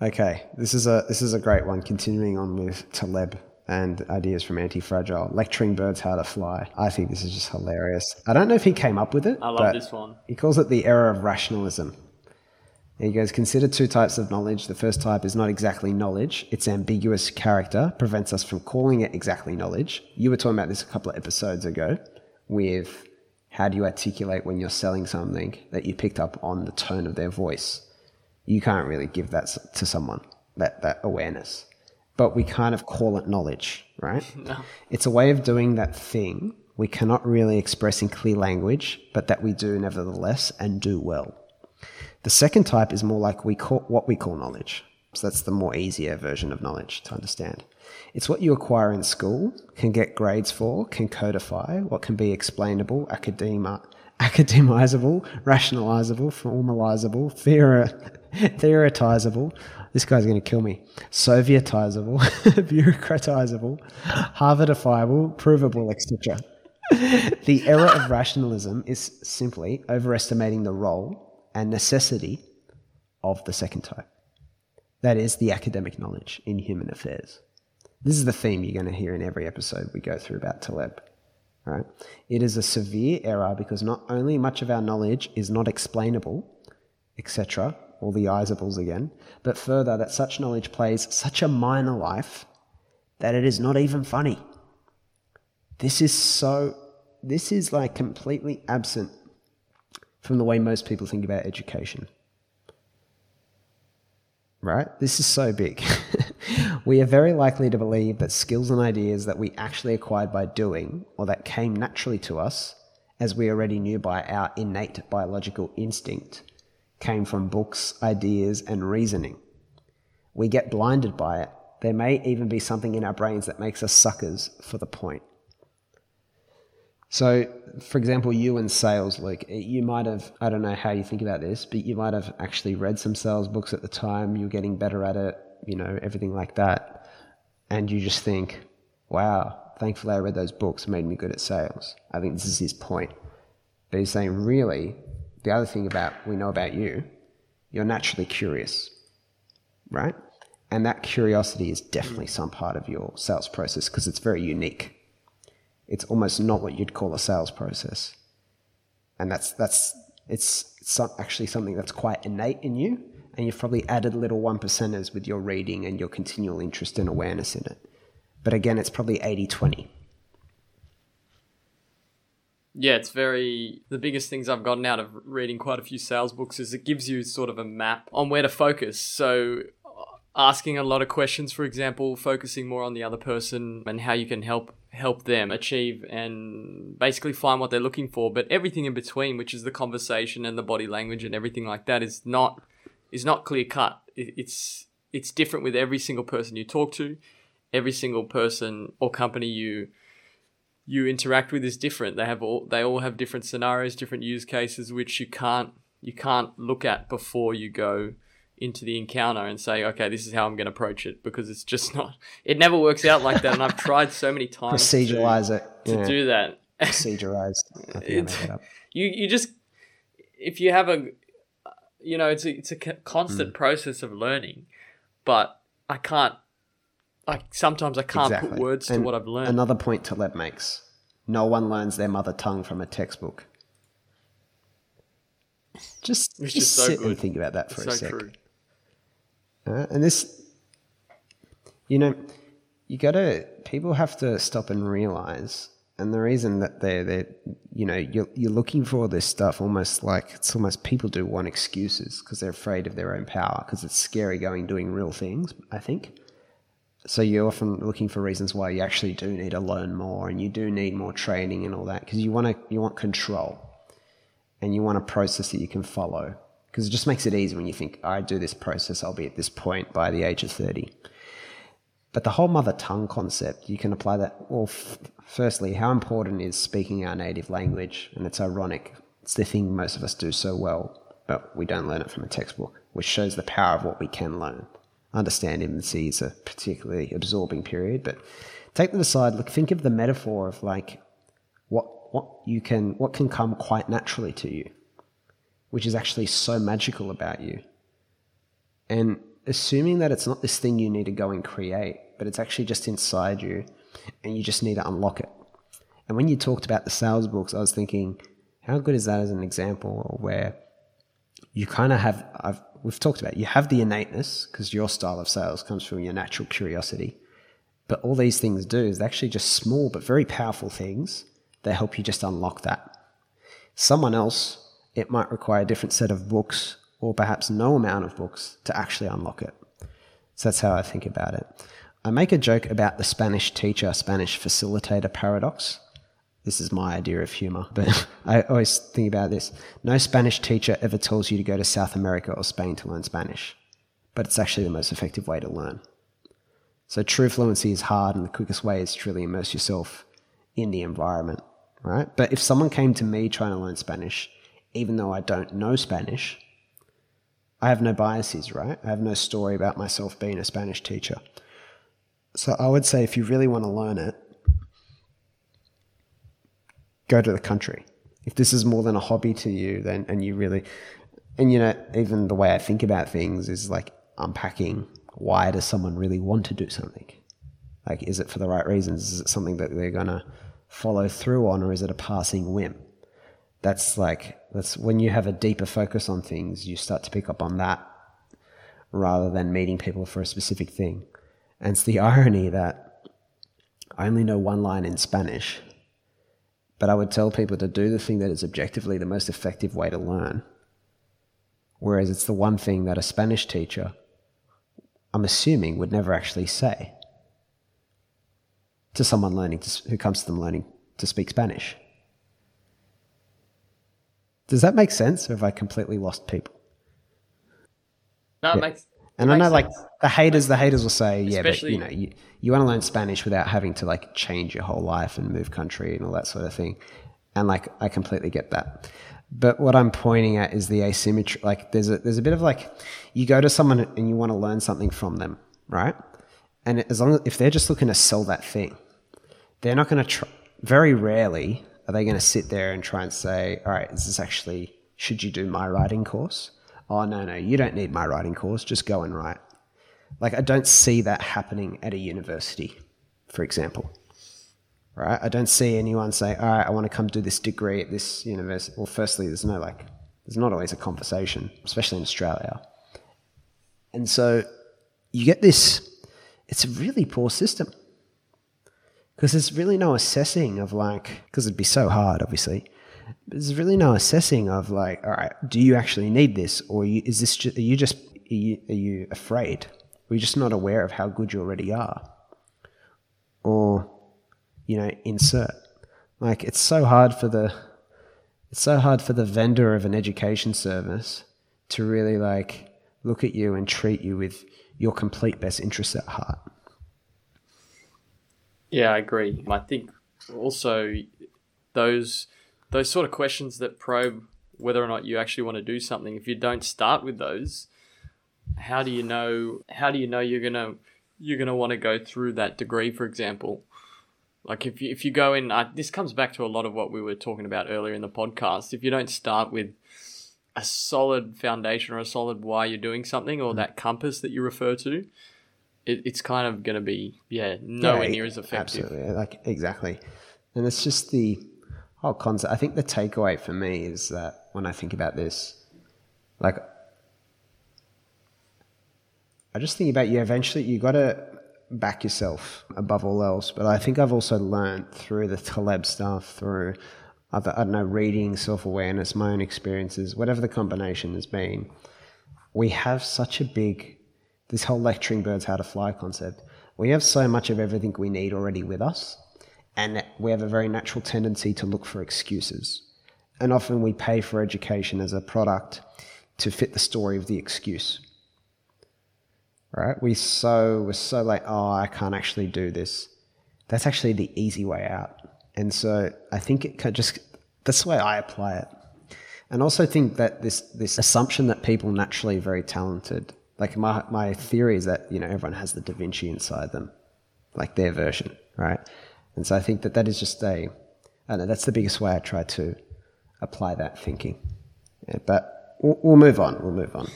Okay, this is a this is a great one. Continuing on with Taleb and ideas from Anti-Fragile, lecturing birds how to fly. I think this is just hilarious. I don't know if he came up with it. I love this one. He calls it the era of rationalism. He goes, consider two types of knowledge. The first type is not exactly knowledge. Its ambiguous character prevents us from calling it exactly knowledge. You were talking about this a couple of episodes ago with how do you articulate when you're selling something that you picked up on the tone of their voice. You can't really give that to someone, that, that awareness. But we kind of call it knowledge, right? No. It's a way of doing that thing we cannot really express in clear language, but that we do nevertheless and do well. The second type is more like we call what we call knowledge. So that's the more easier version of knowledge to understand. It's what you acquire in school, can get grades for, can codify, what can be explainable, academa, academizable, rationalizable, formalizable, theori- theoretizable. This guy's going to kill me. Sovietizable, bureaucratizable, Harvardifiable, provable, etc. the error of rationalism is simply overestimating the role and necessity of the second type. That is the academic knowledge in human affairs. This is the theme you're going to hear in every episode we go through about Taleb. Right? It is a severe error because not only much of our knowledge is not explainable, etc., all the isables again, but further that such knowledge plays such a minor life that it is not even funny. This is so, this is like completely absent from the way most people think about education. Right? This is so big. we are very likely to believe that skills and ideas that we actually acquired by doing or that came naturally to us as we already knew by our innate biological instinct came from books, ideas, and reasoning. We get blinded by it. There may even be something in our brains that makes us suckers for the point. So, for example, you in sales, Luke, you might have, I don't know how you think about this, but you might have actually read some sales books at the time, you're getting better at it, you know, everything like that. And you just think, wow, thankfully I read those books, made me good at sales. I think this is his point. But he's saying, really, the other thing about we know about you, you're naturally curious, right? And that curiosity is definitely some part of your sales process because it's very unique. It's almost not what you'd call a sales process, and that's that's it's, it's actually something that's quite innate in you. And you've probably added little one percenters with your reading and your continual interest and awareness in it. But again, it's probably 80 20. Yeah, it's very. The biggest things I've gotten out of reading quite a few sales books is it gives you sort of a map on where to focus. So, uh, asking a lot of questions, for example, focusing more on the other person and how you can help help them achieve and basically find what they're looking for. But everything in between, which is the conversation and the body language and everything like that, is not is not clear cut. It's it's different with every single person you talk to, every single person or company you you interact with is different. They have all they all have different scenarios, different use cases, which you can't you can't look at before you go into the encounter and say, okay, this is how I'm going to approach it because it's just not. It never works out like that, and I've tried so many times to- Proceduralize it. to, yeah. do that. Procedurized. I think I made that up. you you just if you have a you know it's a it's a constant mm. process of learning, but I can't. I sometimes I can't put Exactly. words to what I've learned. Another point Taleb makes no one learns their mother tongue from a textbook. Just, just so sit good. and think about that for so a sec. true. Uh, and this, you know, you got to, people have to stop and realize. And the reason that they're, they're you know, you're, you're looking for all this stuff almost like it's almost people do want excuses because they're afraid of their own power because it's scary going doing real things, I think. So you're often looking for reasons why you actually do need to learn more and you do need more training and all that because you want to, you want control and you want a process that you can follow because it just makes it easy when you think I do this process, I'll be at this point by the age of 30. But the whole mother tongue concept, you can apply that. Well, f- firstly, how important is speaking our native language? And it's ironic. It's the thing most of us do so well, but we don't learn it from a textbook, which shows the power of what we can learn. Understand infancy is a particularly absorbing period, but take that aside. Look, think of the metaphor of like what what you can what can come quite naturally to you, which is actually so magical about you. And assuming that it's not this thing you need to go and create, but it's actually just inside you and you just need to unlock it. And when you talked about the sales books, I was thinking, how good is that as an example where you kind of have, I've, we've talked about, you have the innateness because your style of sales comes from your natural curiosity. But all these things do is actually just small but very powerful things that help you just unlock that. Someone else, it might require a different set of books or perhaps no amount of books to actually unlock it. So that's how I think about it. I make a joke about the Spanish teacher, Spanish facilitator paradox. This is my idea of humor, but I always think about this. No Spanish teacher ever tells you to go to South America or Spain to learn Spanish, but it's actually the most effective way to learn. So true fluency is hard, and the quickest way is to truly immerse yourself in the environment, right? But if someone came to me trying to learn Spanish, even though I don't know Spanish, I have no biases, right? I have no story about myself being a Spanish teacher. So I would say if you really want to learn it, go to the country. If this is more than a hobby to you, then and you really and you know, even the way I think about things is like unpacking why does someone really want to do something? Like is it for the right reasons? Is it something that they're gonna follow through on or is it a passing whim? that's like that's when you have a deeper focus on things you start to pick up on that rather than meeting people for a specific thing and it's the irony that i only know one line in spanish but i would tell people to do the thing that is objectively the most effective way to learn whereas it's the one thing that a spanish teacher i'm assuming would never actually say to someone learning to, who comes to them learning to speak spanish does that make sense, or have I completely lost people? No, it yeah. makes. And I know, like the haters, the haters will say, "Yeah, Especially, but you know, you, you want to learn Spanish without having to like change your whole life and move country and all that sort of thing." And like, I completely get that. But what I'm pointing at is the asymmetry. Like, there's a there's a bit of like, you go to someone and you want to learn something from them, right? And as long as if they're just looking to sell that thing, they're not going to try. Very rarely are they going to sit there and try and say, all right, is this actually, should you do my writing course? Oh, no, no, you don't need my writing course. Just go and write. Like, I don't see that happening at a university, for example. Right? I don't see anyone say, all right, I want to come do this degree at this university. Well, firstly, there's no like, there's not always a conversation, especially in Australia. And so you get this, it's a really poor system because there's really no assessing of like because it'd be so hard obviously there's really no assessing of like all right do you actually need this? Or you, is this are you just are you, are you afraid? Are you just not aware of how good you already are? Or you know insert. Like it's so hard for the it's so hard for the vendor of an education service to really like look at you and treat you with your complete best interests at heart. Yeah, I agree. I think also those those sort of questions that probe whether or not you actually want to do something. If you don't start with those, how do you know? How do you know you're gonna you're gonna want to go through that degree, for example? Like if you, if you go in, uh, this comes back to a lot of what we were talking about earlier in the podcast. If you don't start with a solid foundation or a solid why you're doing something or mm. that compass that you refer to, it, it's kind of going to be yeah nowhere yeah, near as effective. Absolutely, like exactly, and it's just the whole concept. I think the takeaway for me is that when I think about this, like I just think about you. Eventually, you got to back yourself above all else. But I think I've also learned through the Taleb stuff, through other I don't know reading, self awareness, my own experiences, whatever the combination has been. We have such a big this whole lecturing birds how to fly concept. We have so much of everything we need already with us, and we have a very natural tendency to look for excuses. And often we pay for education as a product to fit the story of the excuse. Right? We so we're so like, oh, I can't actually do this. That's actually the easy way out. And so I think it can just that's the way I apply it. And also think that this this assumption that people naturally very talented like my my theory is that you know everyone has the Da Vinci inside them, like their version, right? And so I think that that is just a, I know, that's the biggest way I try to apply that thinking. Yeah, but we'll, we'll move on. We'll move on.